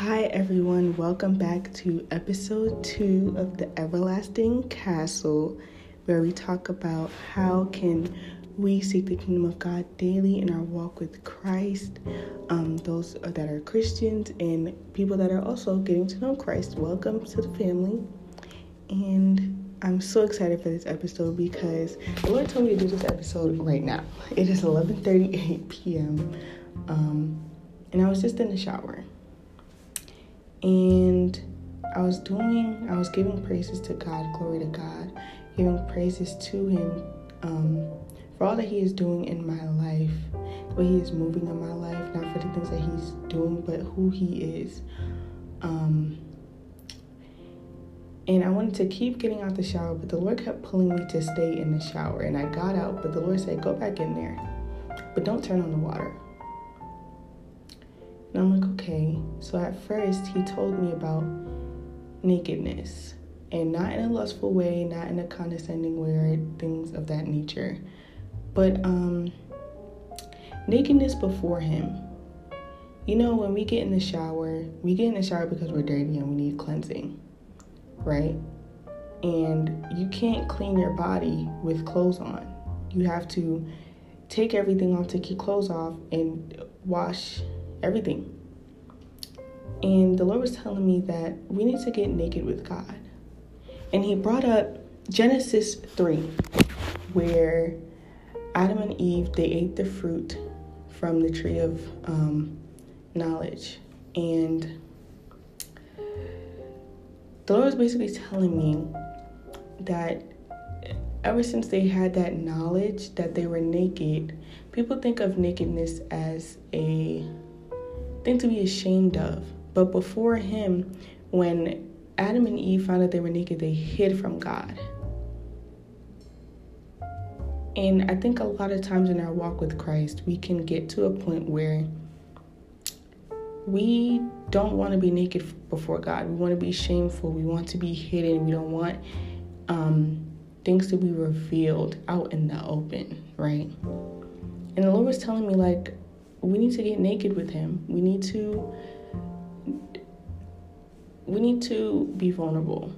Hi everyone, welcome back to episode 2 of the Everlasting Castle where we talk about how can we seek the kingdom of God daily in our walk with Christ. Um, those that are Christians and people that are also getting to know Christ, welcome to the family. And I'm so excited for this episode because the Lord told me to do this episode right now. It is 11:38 p.m. Um, and I was just in the shower and I was doing, I was giving praises to God, glory to God, giving praises to Him um, for all that He is doing in my life, what He is moving in my life, not for the things that He's doing, but who He is. Um, and I wanted to keep getting out the shower, but the Lord kept pulling me to stay in the shower. And I got out, but the Lord said, Go back in there, but don't turn on the water. And I'm like, okay. So at first, he told me about nakedness and not in a lustful way, not in a condescending way or things of that nature, but um, nakedness before him. You know, when we get in the shower, we get in the shower because we're dirty and we need cleansing, right? And you can't clean your body with clothes on. You have to take everything off, take your clothes off, and wash everything. And the Lord was telling me that we need to get naked with God. And He brought up Genesis 3, where Adam and Eve they ate the fruit from the tree of um, knowledge, and the Lord was basically telling me that ever since they had that knowledge that they were naked, people think of nakedness as a thing to be ashamed of. But before him, when Adam and Eve found out they were naked, they hid from God. And I think a lot of times in our walk with Christ, we can get to a point where we don't want to be naked before God. We want to be shameful. We want to be hidden. We don't want um, things to be revealed out in the open, right? And the Lord was telling me, like, we need to get naked with Him. We need to we need to be vulnerable.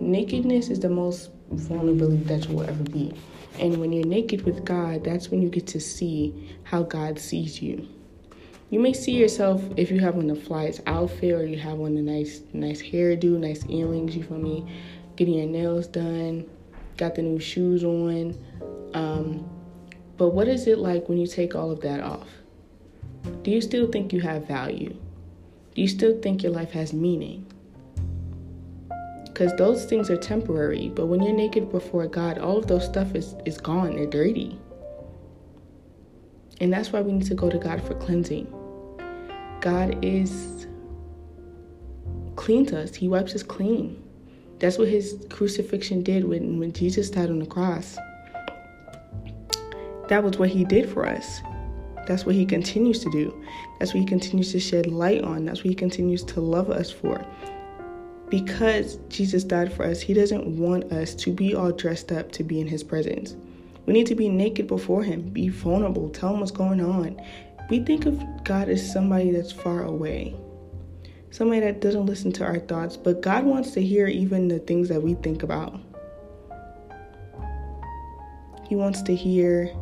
Nakedness is the most vulnerability that you will ever be. And when you're naked with God, that's when you get to see how God sees you. You may see yourself if you have on the flyest outfit or you have on the nice nice hairdo, nice earrings, you feel me, getting your nails done, got the new shoes on. Um, but what is it like when you take all of that off? Do you still think you have value? Do you still think your life has meaning? Because those things are temporary, but when you're naked before God, all of those stuff is, is gone. They're dirty. And that's why we need to go to God for cleansing. God is clean to us. He wipes us clean. That's what his crucifixion did when, when Jesus died on the cross. That was what he did for us. That's what he continues to do. That's what he continues to shed light on. That's what he continues to love us for. Because Jesus died for us, he doesn't want us to be all dressed up to be in his presence. We need to be naked before him, be vulnerable, tell him what's going on. We think of God as somebody that's far away, somebody that doesn't listen to our thoughts, but God wants to hear even the things that we think about. He wants to hear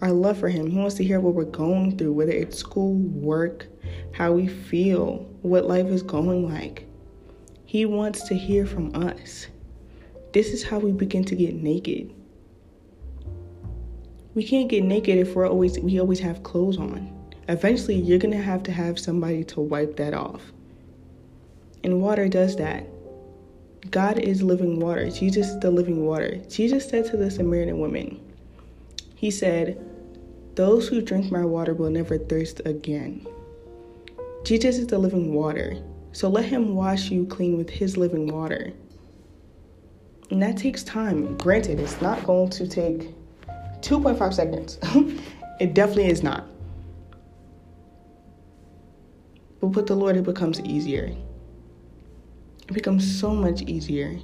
our love for Him. He wants to hear what we're going through, whether it's school, work, how we feel, what life is going like. He wants to hear from us. This is how we begin to get naked. We can't get naked if we're always we always have clothes on. Eventually, you're going to have to have somebody to wipe that off. And water does that. God is living water. Jesus is the living water. Jesus said to the Samaritan woman, He said, those who drink my water will never thirst again. Jesus is the living water, so let him wash you clean with his living water. And that takes time. Granted, it's not going to take 2.5 seconds. it definitely is not. But with the Lord, it becomes easier. It becomes so much easier.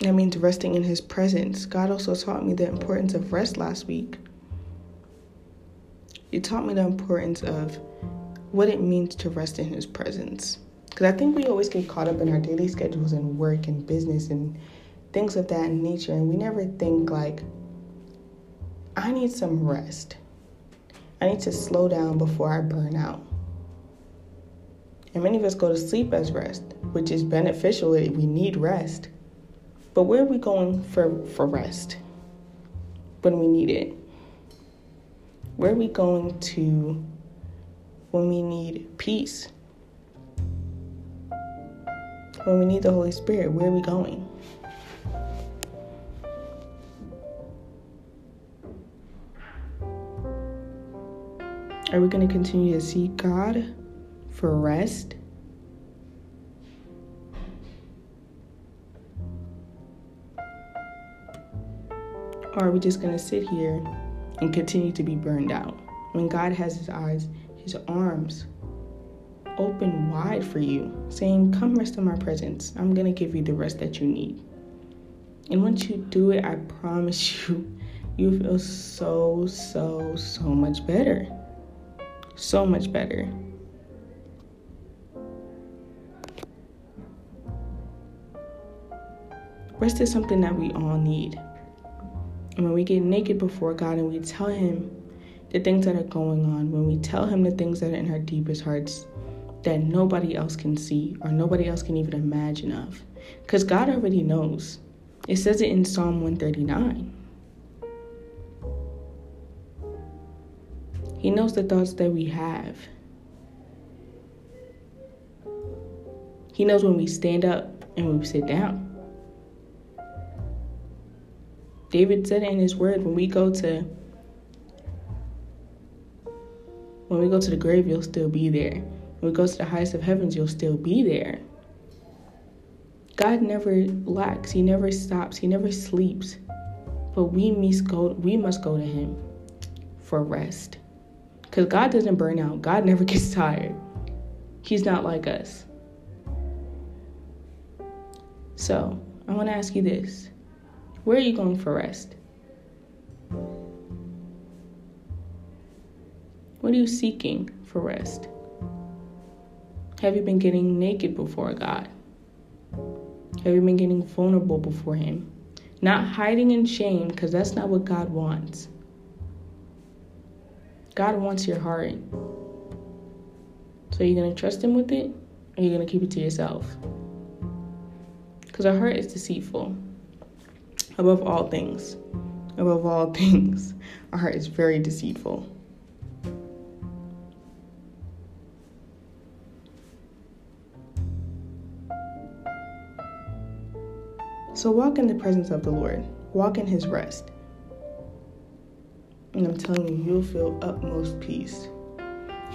That means resting in His presence. God also taught me the importance of rest last week. He taught me the importance of what it means to rest in His presence. Because I think we always get caught up in our daily schedules and work and business and things of that nature, and we never think, like, I need some rest. I need to slow down before I burn out. And many of us go to sleep as rest, which is beneficial. We need rest. But where are we going for, for rest when we need it? Where are we going to when we need peace? When we need the Holy Spirit, where are we going? Are we going to continue to seek God for rest? Are we just going to sit here and continue to be burned out when God has his eyes, his arms open wide for you, saying, Come rest in my presence. I'm going to give you the rest that you need. And once you do it, I promise you, you feel so, so, so much better. So much better. Rest is something that we all need. And when we get naked before God and we tell Him the things that are going on, when we tell Him the things that are in our deepest hearts that nobody else can see or nobody else can even imagine of, because God already knows. It says it in Psalm 139. He knows the thoughts that we have. He knows when we stand up and when we sit down. David said in his word, when we go to when we go to the grave, you'll still be there. When we go to the highest of heavens, you'll still be there. God never lacks, He never stops, He never sleeps. But we must go we must go to Him for rest. Because God doesn't burn out. God never gets tired. He's not like us. So I want to ask you this. Where are you going for rest? What are you seeking for rest? Have you been getting naked before God? Have you been getting vulnerable before Him? Not hiding in shame, because that's not what God wants. God wants your heart. So, are you going to trust Him with it? Or are you going to keep it to yourself? Because our heart is deceitful above all things. Above all things, our heart is very deceitful. So walk in the presence of the Lord, walk in His rest. And I'm telling you, you'll feel utmost peace.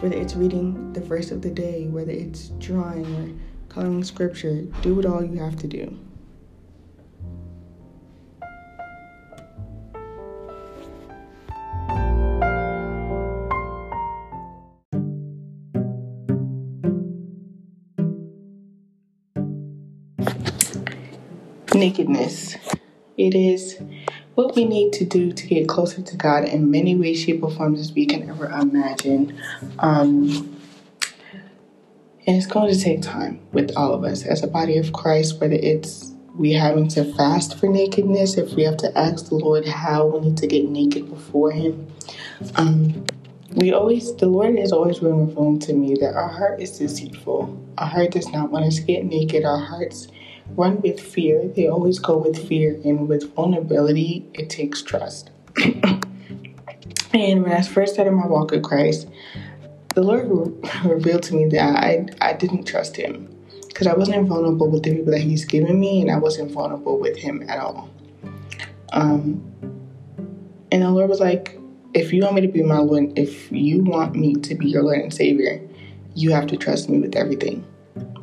Whether it's reading the verse of the day, whether it's drawing or coloring scripture, do it all you have to do. Nakedness. It is what we need to do to get closer to God in many ways, shape, or forms as we can ever imagine. Um, and it's going to take time with all of us as a body of Christ, whether it's we having to fast for nakedness, if we have to ask the Lord how we need to get naked before Him. Um, we always, the Lord is always been revealing to me that our heart is deceitful. Our heart does not want us to get naked. Our hearts run with fear. They always go with fear, and with vulnerability, it takes trust. and when I first started my walk with Christ, the Lord revealed to me that I, I didn't trust Him because I wasn't vulnerable with the people that He's given me, and I wasn't vulnerable with Him at all. Um, and the Lord was like, if you want me to be my Lord, if you want me to be your Lord and Savior, you have to trust me with everything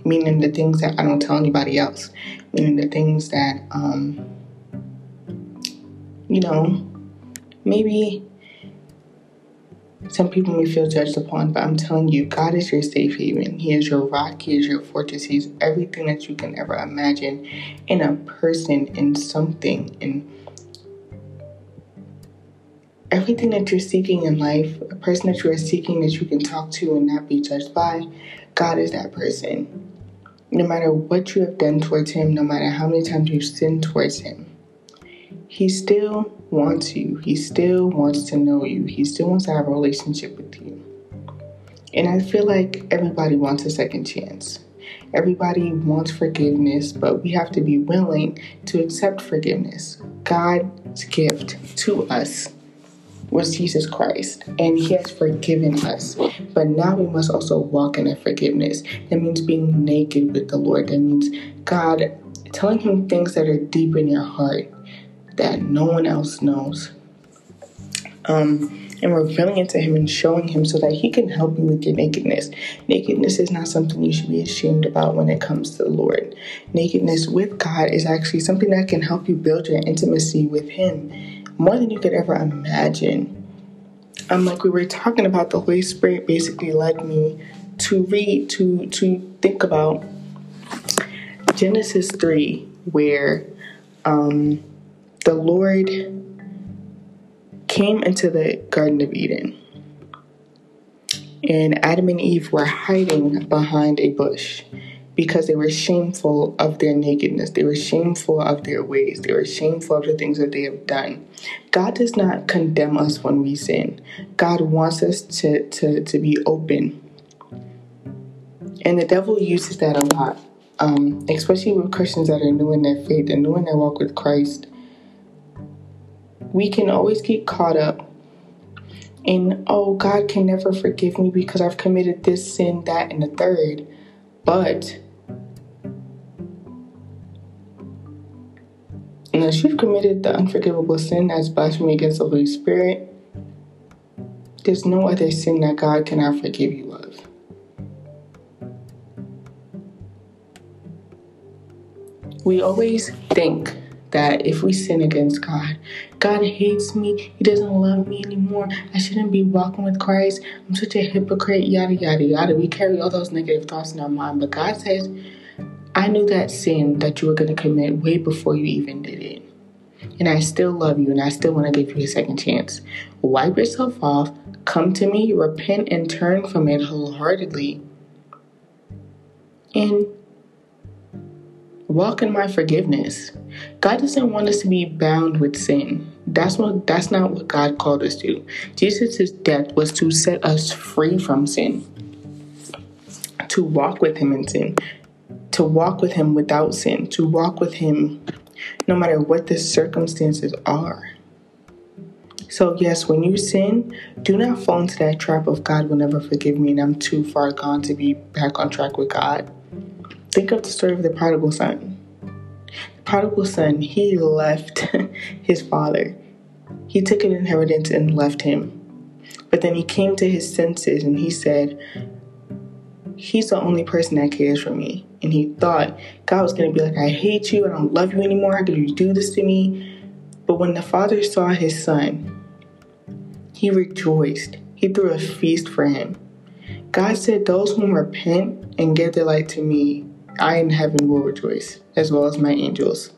meaning the things that I don't tell anybody else, meaning the things that, um, you know, maybe some people may feel judged upon, but I'm telling you, God is your safe haven. He is your rock. He is your fortress. He's everything that you can ever imagine in a person, in something, in everything that you're seeking in life, a person that you are seeking that you can talk to and not be judged by, God is that person. No matter what you have done towards Him, no matter how many times you've sinned towards Him, He still wants you. He still wants to know you. He still wants to have a relationship with you. And I feel like everybody wants a second chance. Everybody wants forgiveness, but we have to be willing to accept forgiveness. God's gift to us was Jesus Christ, and He has forgiven us. But now we must also walk in that forgiveness. That means being naked with the Lord. That means God telling Him things that are deep in your heart that no one else knows. Um, and revealing it to Him and showing Him so that He can help you with your nakedness. Nakedness is not something you should be ashamed about when it comes to the Lord. Nakedness with God is actually something that can help you build your intimacy with Him more than you could ever imagine. Um, like we were talking about, the Holy Spirit basically led me to read, to to think about Genesis three, where um, the Lord came into the Garden of Eden, and Adam and Eve were hiding behind a bush because they were shameful of their nakedness. They were shameful of their ways. They were shameful of the things that they have done. God does not condemn us when we sin. God wants us to, to, to be open. And the devil uses that a lot, um, especially with Christians that are new in their faith and new in their walk with Christ. We can always get caught up in, oh, God can never forgive me because I've committed this sin, that, and the third. But unless you've committed the unforgivable sin as blasphemy against the Holy Spirit, there's no other sin that God cannot forgive you of. We always think that if we sin against God, God hates me, He doesn't love me anymore, I shouldn't be walking with Christ, I'm such a hypocrite, yada, yada, yada. We carry all those negative thoughts in our mind, but God says, I knew that sin that you were going to commit way before you even did it. And I still love you and I still want to give you a second chance. Wipe yourself off, come to me, repent, and turn from it wholeheartedly. And walk in my forgiveness. God doesn't want us to be bound with sin. That's what that's not what God called us to. Jesus' death was to set us free from sin. To walk with him in sin. To walk with him without sin. To walk with him no matter what the circumstances are. So, yes, when you sin, do not fall into that trap of God will never forgive me and I'm too far gone to be back on track with God. Think of the story of the prodigal son. The prodigal son, he left his father. He took an inheritance and left him. But then he came to his senses and he said, He's the only person that cares for me. And he thought God was going to be like, I hate you. I don't love you anymore. How could you do this to me? But when the father saw his son, he rejoiced. He threw a feast for him. God said, Those who repent and give their life to me, I in heaven will rejoice, as well as my angels.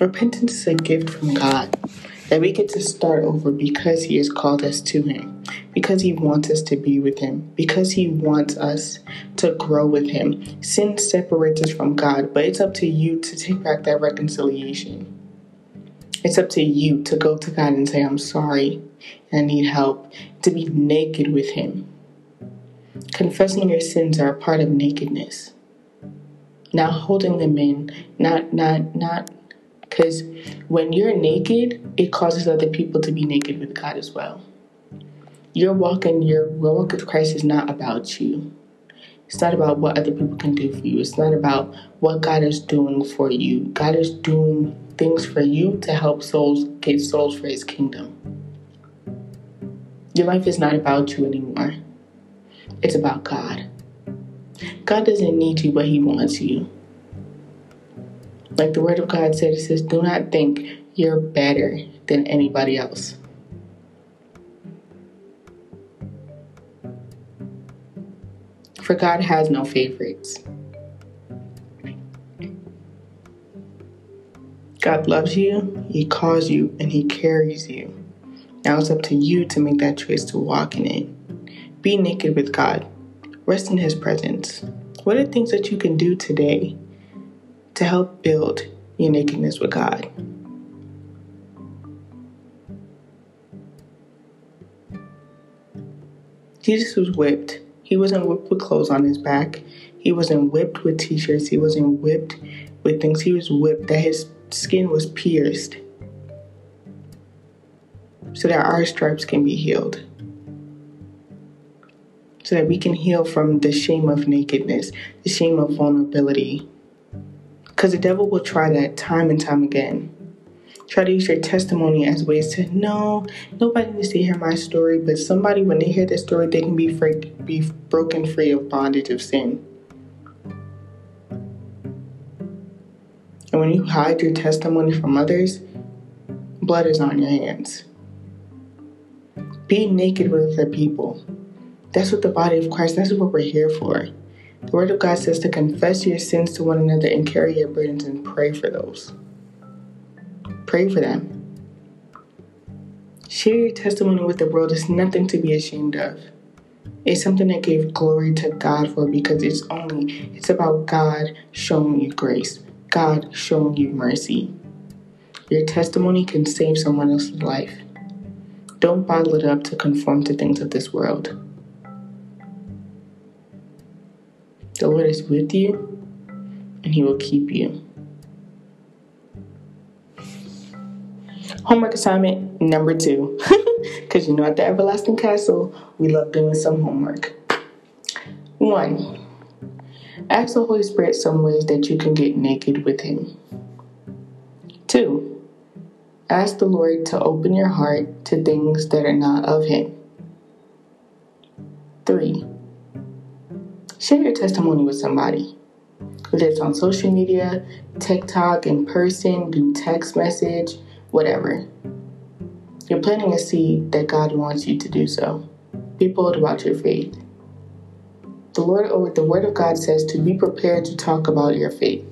Repentance is a gift from God that we get to start over because He has called us to Him, because He wants us to be with Him, because He wants us to grow with Him. Sin separates us from God, but it's up to you to take back that reconciliation. It's up to you to go to God and say, I'm sorry, I need help, to be naked with Him. Confessing your sins are a part of nakedness. Not holding them in, not not not because when you're naked, it causes other people to be naked with God as well. Your walk and your walk with Christ is not about you. It's not about what other people can do for you. It's not about what God is doing for you. God is doing things for you to help souls get souls for his kingdom. Your life is not about you anymore. It's about God. God doesn't need you, but he wants you. Like the word of God said, it says, do not think you're better than anybody else. For God has no favorites. God loves you, He calls you, and He carries you. Now it's up to you to make that choice to walk in it. Be naked with God. Rest in His presence. What are things that you can do today to help build your nakedness with God? Jesus was whipped. He wasn't whipped with clothes on his back. He wasn't whipped with t shirts. He wasn't whipped with things. He was whipped that his skin was pierced so that our stripes can be healed. So that we can heal from the shame of nakedness, the shame of vulnerability. Because the devil will try that time and time again. Try to use your testimony as ways to no, nobody needs to hear my story, but somebody, when they hear this story, they can be free, be broken free of bondage of sin. And when you hide your testimony from others, blood is on your hands. Be naked with other people. That's what the body of Christ, that's what we're here for. The Word of God says to confess your sins to one another and carry your burdens and pray for those. Pray for them. Share your testimony with the world. It's nothing to be ashamed of. It's something that gave glory to God for because it's only, it's about God showing you grace. God showing you mercy. Your testimony can save someone else's life. Don't bottle it up to conform to things of this world. The Lord is with you, and He will keep you. Homework assignment number two. Because you know, at the Everlasting Castle, we love doing some homework. One, Ask the Holy Spirit some ways that you can get naked with Him. Two, ask the Lord to open your heart to things that are not of Him. Three, share your testimony with somebody. Whether it's on social media, TikTok, in person, do text message, whatever. You're planting a seed that God wants you to do so. Be bold about your faith. The Lord or the Word of God says to be prepared to talk about your faith.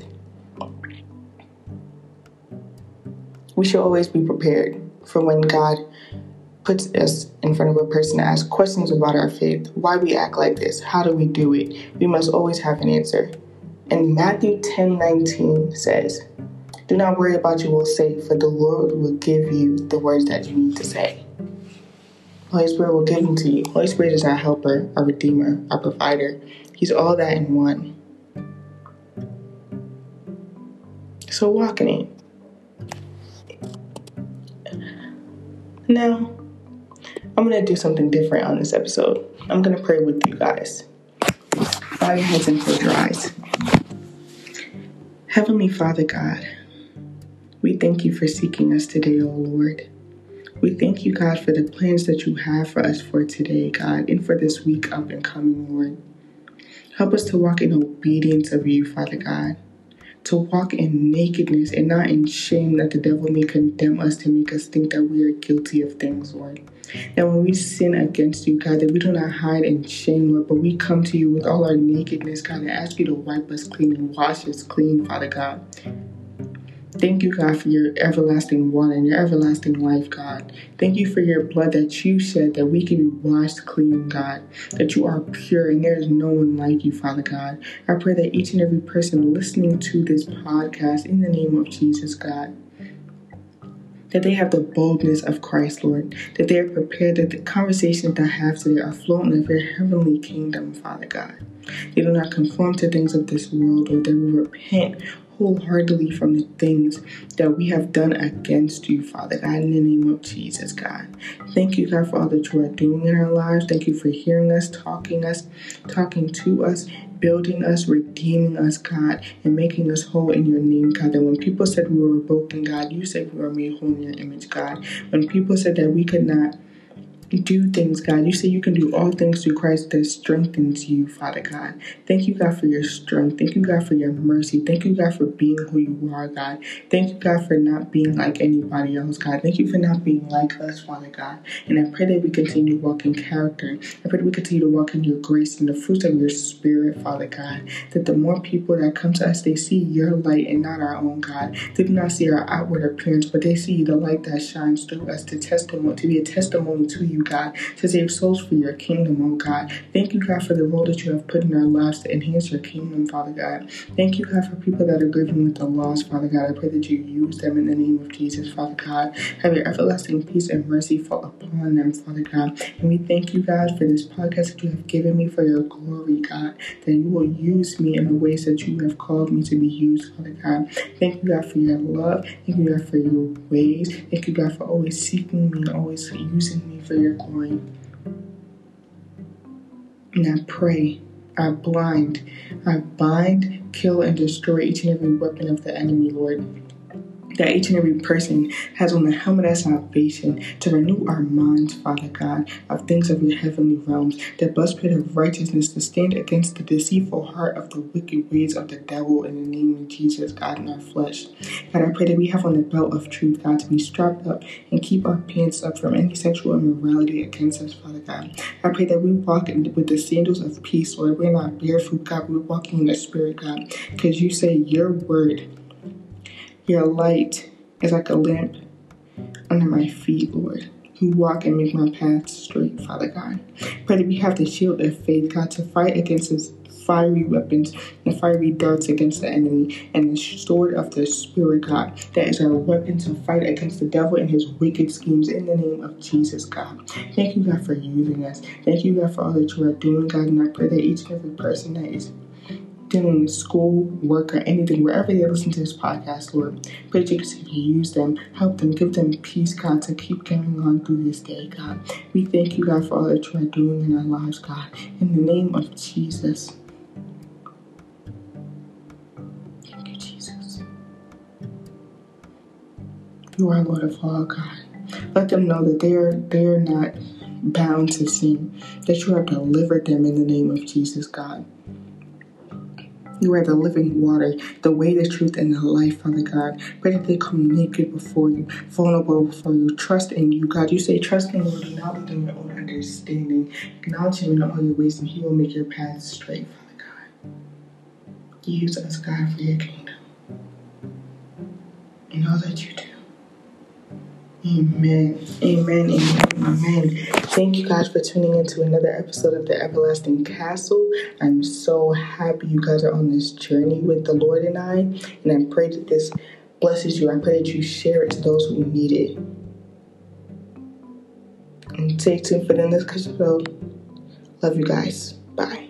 We should always be prepared for when God puts us in front of a person to ask questions about our faith, why we act like this, how do we do it. We must always have an answer. And Matthew 10 19 says, Do not worry about you will say, for the Lord will give you the words that you need to say. Holy Spirit will give them to you. Holy Spirit is our helper, our redeemer, our provider. He's all that in one. So walk in it. Now, I'm going to do something different on this episode. I'm going to pray with you guys. Bow your heads and close your eyes. Heavenly Father God, we thank you for seeking us today, O Lord. We thank you, God, for the plans that you have for us for today, God, and for this week up and coming, Lord. Help us to walk in obedience of you, Father God. To walk in nakedness and not in shame that the devil may condemn us to make us think that we are guilty of things, Lord. That when we sin against you, God, that we do not hide in shame, Lord, but we come to you with all our nakedness, God, and ask you to wipe us clean and wash us clean, Father God. Thank you, God, for your everlasting water and your everlasting life, God. Thank you for your blood that you shed that we can be washed clean, God. That you are pure and there is no one like you, Father God. I pray that each and every person listening to this podcast, in the name of Jesus, God, that they have the boldness of Christ, Lord, that they are prepared, that the conversations that I have today are flowing of your heavenly kingdom, Father God. They do not conform to things of this world, or they will repent wholeheartedly from the things that we have done against you, Father God, in the name of Jesus, God. Thank you, God, for all that you are doing in our lives. Thank you for hearing us, talking us, talking to us, building us, redeeming us, God, and making us whole in your name, God. That when people said we were broken, God, you said we were made whole in your image, God. When people said that we could not do things, God. You say you can do all things through Christ that strengthens you, Father God. Thank you, God, for your strength. Thank you, God, for your mercy. Thank you, God, for being who you are, God. Thank you, God, for not being like anybody else, God. Thank you for not being like us, Father God. And I pray that we continue to walk in character. I pray that we continue to walk in your grace and the fruits of your spirit, Father God. That the more people that come to us, they see your light and not our own, God. They do not see our outward appearance, but they see the light that shines through us to testimony, to be a testimony to you, God, to save souls for your kingdom, oh God. Thank you, God, for the role that you have put in our lives to enhance your kingdom, Father God. Thank you, God, for people that are grieving with the loss, Father God. I pray that you use them in the name of Jesus, Father God. Have your everlasting peace and mercy fall upon them, Father God. And we thank you, God, for this podcast that you have given me for your glory, God, that you will use me in the ways that you have called me to be used, Father God. Thank you, God, for your love. Thank you, God, for your ways. Thank you, God, for always seeking me and always using me for your glory. And I pray, I blind, I bind, kill, and destroy each and every weapon of the enemy, Lord that each and every person has on the helmet of salvation to renew our minds, Father God, of things of your heavenly realms, the breastplate of righteousness to stand against the deceitful heart of the wicked ways of the devil in the name of Jesus, God, in our flesh. God, I pray that we have on the belt of truth, God, to be strapped up and keep our pants up from any sexual immorality against us, Father God. I pray that we walk with the sandals of peace, Lord. We're not barefoot, God, we're walking in the Spirit, God, because you say your word your light is like a lamp under my feet, Lord. You walk and make my path straight, Father God. Pray that we have the shield of faith, God, to fight against his fiery weapons and fiery darts against the enemy, and the sword of the Spirit, God, that is our weapon to fight against the devil and his wicked schemes in the name of Jesus, God. Thank you, God, for using us. Thank you, God, for all that you are doing, God, and I pray that each and every person that is dealing with school, work, or anything, wherever they listen to this podcast, Lord, pray that you continue to use them, help them, give them peace, God, to keep carrying on through this day, God. We thank you, God, for all that you are doing in our lives, God. In the name of Jesus. Thank you, Jesus. You are Lord of all, God. Let them know that they are they are not bound to sin, that you have delivered them in the name of Jesus, God. You are the living water, the way, the truth, and the life, Father God. Pray that they come naked before you, vulnerable before you. Trust in you, God. You say, trust in the Lord, do not on your own understanding. Acknowledge Him in all your ways, and He will make your path straight, Father God. Use us, God, for your kingdom. In all that you do. Amen. Amen. Amen. Amen. Thank you guys for tuning in to another episode of the Everlasting Castle. I'm so happy you guys are on this journey with the Lord and I. And I pray that this blesses you. I pray that you share it to those who need it. And stay tuned for the next episode. Love you guys. Bye.